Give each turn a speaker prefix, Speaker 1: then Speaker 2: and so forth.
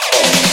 Speaker 1: Oh.